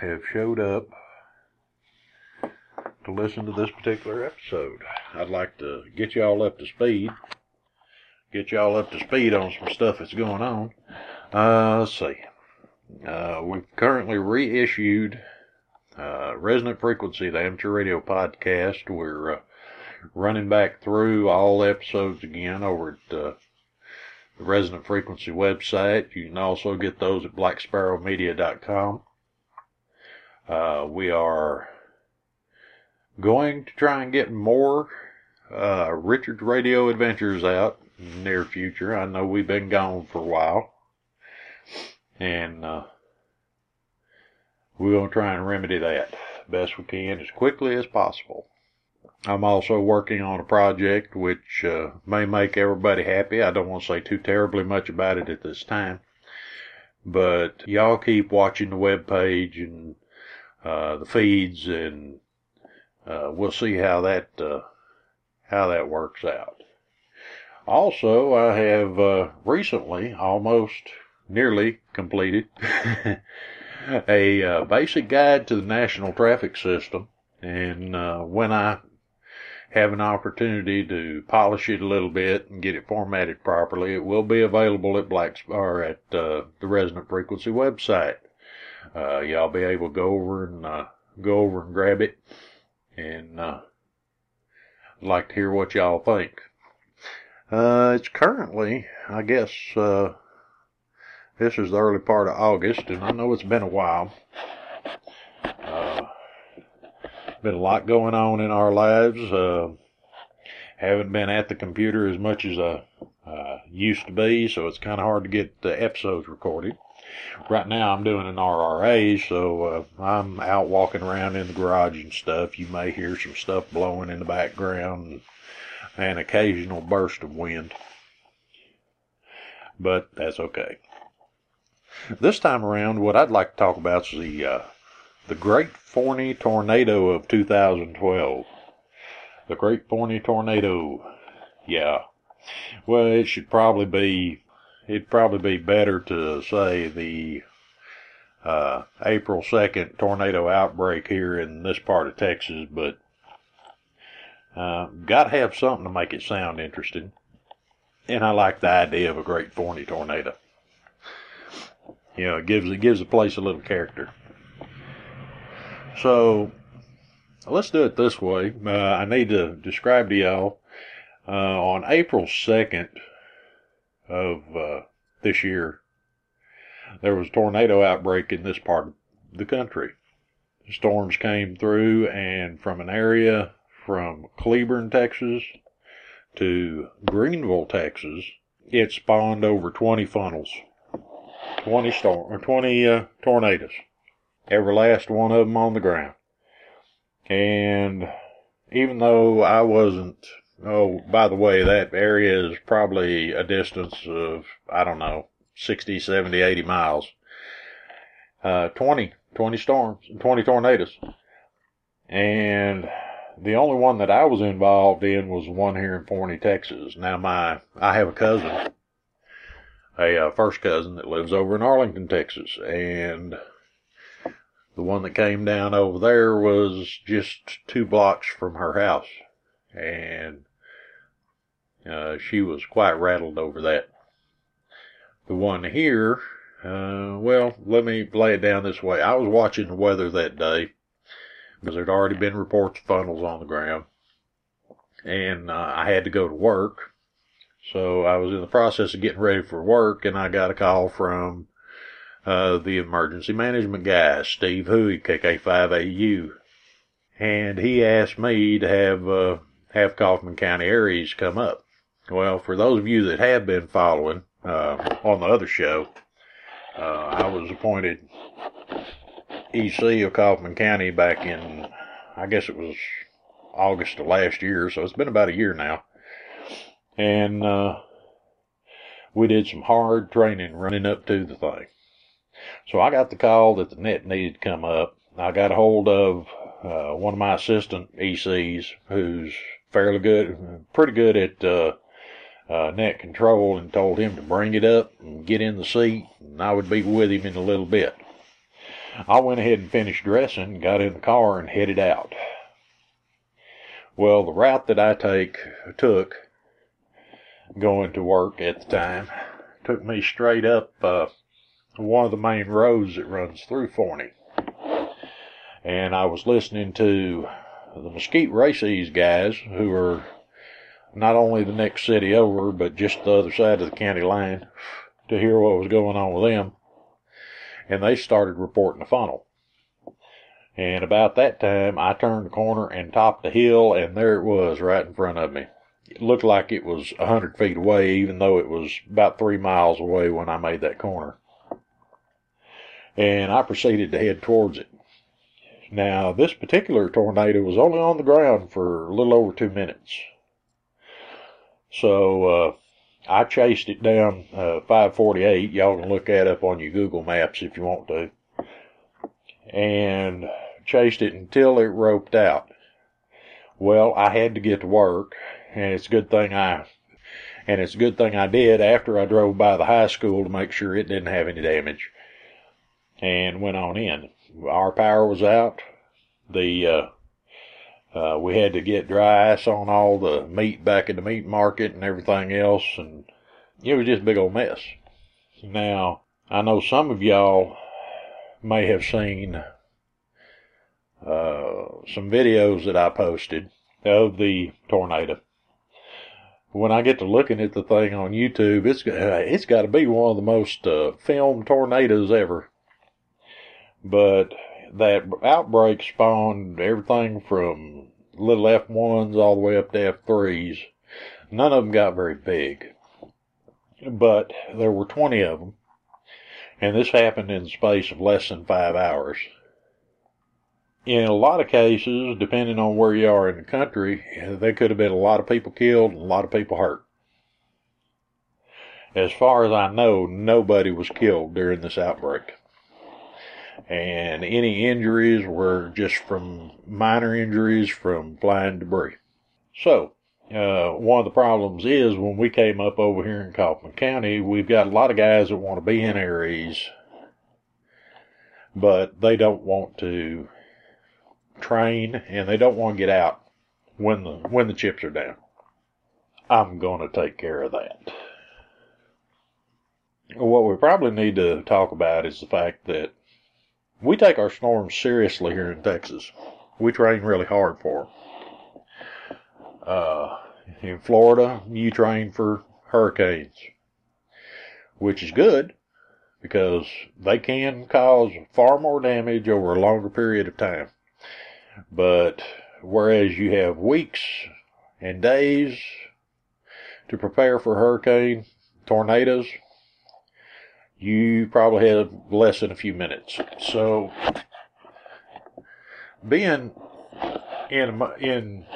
Have showed up to listen to this particular episode. I'd like to get y'all up to speed, get y'all up to speed on some stuff that's going on. Uh, let's see. Uh, we've currently reissued uh, Resonant Frequency, the amateur radio podcast. We're uh, running back through all episodes again over at uh, the Resonant Frequency website. You can also get those at blacksparrowmedia.com. Uh, we are going to try and get more uh, Richard's Radio Adventures out near future. I know we've been gone for a while. And uh, we're going to try and remedy that best we can as quickly as possible. I'm also working on a project which uh, may make everybody happy. I don't want to say too terribly much about it at this time, but y'all keep watching the web page and the feeds, and uh, we'll see how that uh, how that works out. Also, I have uh, recently, almost nearly completed, a uh, basic guide to the national traffic system. And uh, when I have an opportunity to polish it a little bit and get it formatted properly, it will be available at Black or at uh, the Resonant Frequency website. Uh, y'all be able to go over and uh, go over and grab it, and uh, I'd like to hear what y'all think. Uh, it's currently, I guess, uh, this is the early part of August, and I know it's been a while. Uh, been a lot going on in our lives. Uh, haven't been at the computer as much as I uh, used to be, so it's kind of hard to get the episodes recorded. Right now, I'm doing an RRA, so uh, I'm out walking around in the garage and stuff. You may hear some stuff blowing in the background and an occasional burst of wind, but that's okay. This time around, what I'd like to talk about is the uh, the Great Forney Tornado of 2012. The Great Forney Tornado. Yeah. Well, it should probably be, it'd probably be better to say the uh, April 2nd tornado outbreak here in this part of Texas, but uh, gotta have something to make it sound interesting. And I like the idea of a Great Forney Tornado. You know, it gives, it gives the place a little character. So let's do it this way. Uh, I need to describe to y'all uh, on April 2nd of uh, this year, there was a tornado outbreak in this part of the country. Storms came through, and from an area from Cleburne, Texas to Greenville, Texas, it spawned over 20 funnels, 20 storm, or 20 uh, tornadoes every last one of them on the ground. And even though I wasn't, oh, by the way, that area is probably a distance of, I don't know, 60, 70, 80 miles. Uh, 20, 20 storms, 20 tornadoes. And the only one that I was involved in was one here in Forney, Texas. Now my, I have a cousin, a uh, first cousin that lives over in Arlington, Texas, and the one that came down over there was just two blocks from her house. And uh, she was quite rattled over that. The one here, uh, well, let me lay it down this way. I was watching the weather that day because there'd already been reports of funnels on the ground. And uh, I had to go to work. So I was in the process of getting ready for work and I got a call from uh, the emergency management guy, Steve Huey, KK5AU. And he asked me to have, uh, have Kaufman County ARES come up. Well, for those of you that have been following, uh, on the other show, uh, I was appointed EC of Kaufman County back in, I guess it was August of last year, so it's been about a year now. And, uh, we did some hard training running up to the thing. So I got the call that the net needed to come up. I got a hold of uh, one of my assistant ECs who's fairly good, pretty good at uh, uh, net control, and told him to bring it up and get in the seat, and I would be with him in a little bit. I went ahead and finished dressing, got in the car, and headed out. Well, the route that I take took going to work at the time took me straight up uh, one of the main roads that runs through Forney. And I was listening to the Mesquite RACES guys who are not only the next city over, but just the other side of the county line to hear what was going on with them. And they started reporting the funnel. And about that time, I turned the corner and topped the hill, and there it was right in front of me. It looked like it was a hundred feet away, even though it was about three miles away when I made that corner. And I proceeded to head towards it. Now, this particular tornado was only on the ground for a little over two minutes. So, uh, I chased it down uh, 548. Y'all can look that up on your Google Maps if you want to. And chased it until it roped out. Well, I had to get to work, and it's a good thing I and it's a good thing I did after I drove by the high school to make sure it didn't have any damage and went on in. Our power was out. The uh, uh, we had to get dry ice on all the meat back in the meat market and everything else, and it was just a big old mess. Now, I know some of y'all may have seen uh, some videos that I posted of the tornado. When I get to looking at the thing on YouTube, it's it's got to be one of the most uh, filmed tornadoes ever. But that outbreak spawned everything from little F1s all the way up to F3s. None of them got very big, but there were 20 of them, and this happened in the space of less than five hours. In a lot of cases, depending on where you are in the country, there could have been a lot of people killed and a lot of people hurt. As far as I know, nobody was killed during this outbreak and any injuries were just from minor injuries from flying debris. So, uh, one of the problems is when we came up over here in Kaufman County, we've got a lot of guys that want to be in ARES, but they don't want to train and they don't want to get out when the when the chips are down. I'm going to take care of that. What we probably need to talk about is the fact that we take our storms seriously here in Texas. We train really hard for them. Uh, in Florida, you train for hurricanes, which is good because they can cause far more damage over a longer period of time. But whereas you have weeks and days to prepare for hurricane, tornadoes, you probably have less than a few minutes. So, being in in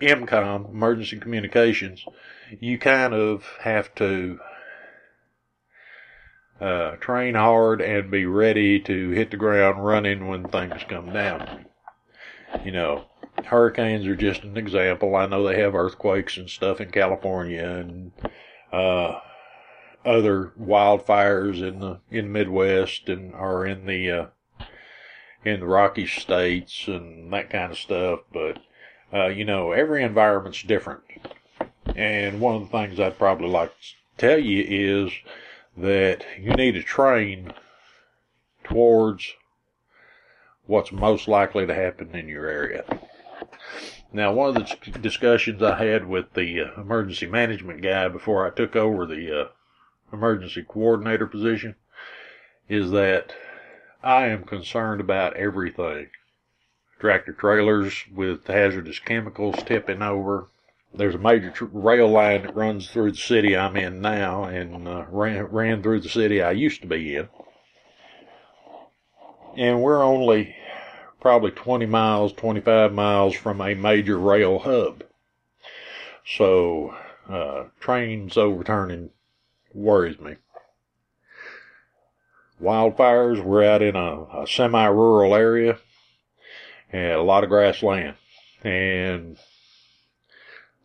EMCOM, emergency communications, you kind of have to uh, train hard and be ready to hit the ground running when things come down. You know, hurricanes are just an example. I know they have earthquakes and stuff in California and uh, other wildfires in the in Midwest and are in the uh, in the Rocky states and that kind of stuff. But uh, you know, every environment's different. And one of the things I'd probably like to tell you is that you need to train towards what's most likely to happen in your area. Now, one of the discussions I had with the uh, emergency management guy before I took over the uh, emergency coordinator position is that I am concerned about everything. Tractor trailers with hazardous chemicals tipping over. There's a major tr- rail line that runs through the city I'm in now and uh, ran, ran through the city I used to be in. And we're only probably 20 miles, 25 miles from a major rail hub. So, uh, trains overturning worries me. Wildfires, we're out in a, a semi rural area and a lot of grassland. And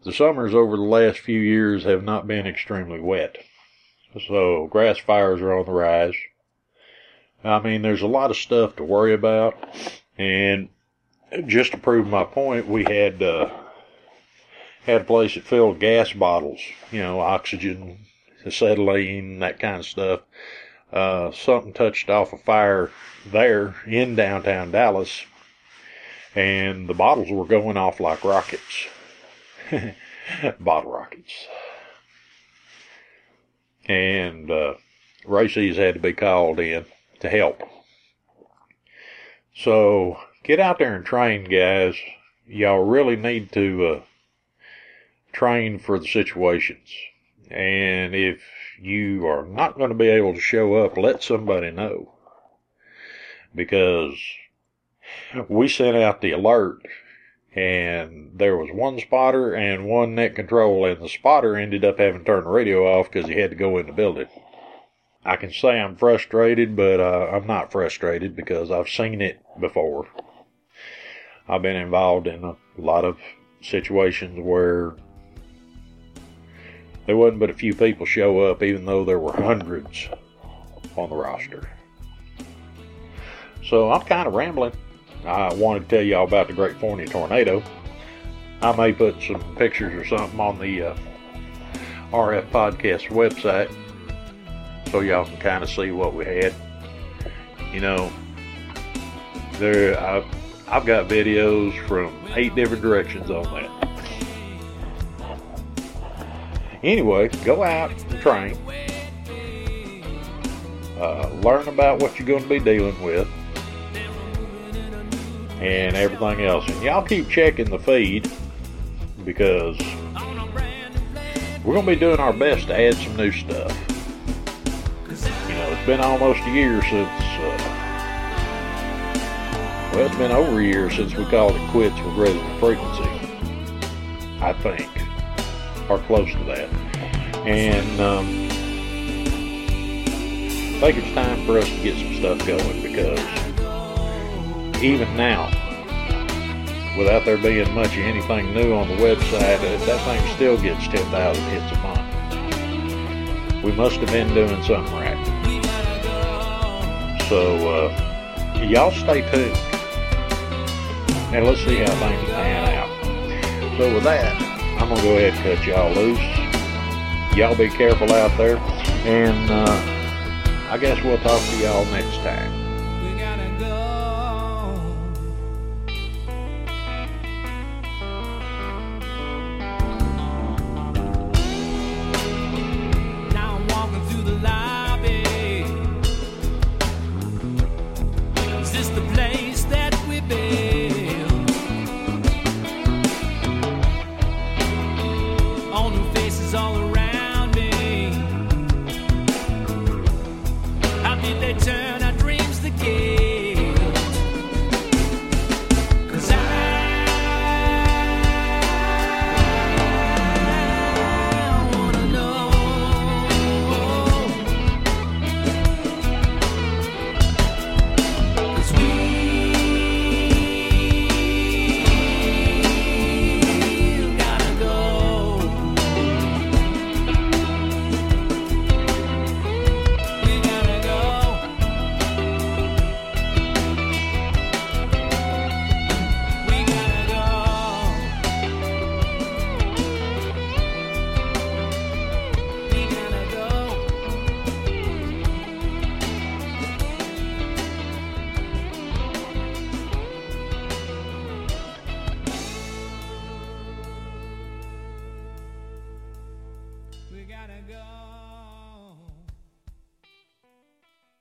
the summers over the last few years have not been extremely wet. So grass fires are on the rise. I mean, there's a lot of stuff to worry about. And just to prove my point, we had, uh, had a place that filled gas bottles, you know, oxygen, acetylene, that kind of stuff. Uh, something touched off a fire there in downtown Dallas, and the bottles were going off like rockets. Bottle rockets. And uh, had to be called in to help. So get out there and train, guys. Y'all really need to uh, train for the situations. And if you are not going to be able to show up, let somebody know. Because we sent out the alert and there was one spotter and one net control and the spotter ended up having to turn the radio off because he had to go in the building. I can say I'm frustrated, but uh, I'm not frustrated because I've seen it before. I've been involved in a lot of situations where there wasn't but a few people show up, even though there were hundreds on the roster. So I'm kind of rambling. I wanted to tell y'all about the Great Forney tornado. I may put some pictures or something on the uh, RF Podcast website so y'all can kind of see what we had. You know, there I've, I've got videos from eight different directions on that. Anyway, go out and train. Uh, learn about what you're going to be dealing with and everything else. And y'all keep checking the feed because we're going to be doing our best to add some new stuff. You know, it's been almost a year since, uh, well, it's been over a year since we called it quits with Resonant Frequency. I think or close to that. And um, I think it's time for us to get some stuff going because even now, without there being much of anything new on the website, uh, that thing still gets 10,000 hits a month. We must have been doing something right. So, uh, y'all stay tuned. And let's see how things pan out. So with that, I'm going to go ahead and cut y'all loose. Y'all be careful out there. And uh, I guess we'll talk to y'all next time.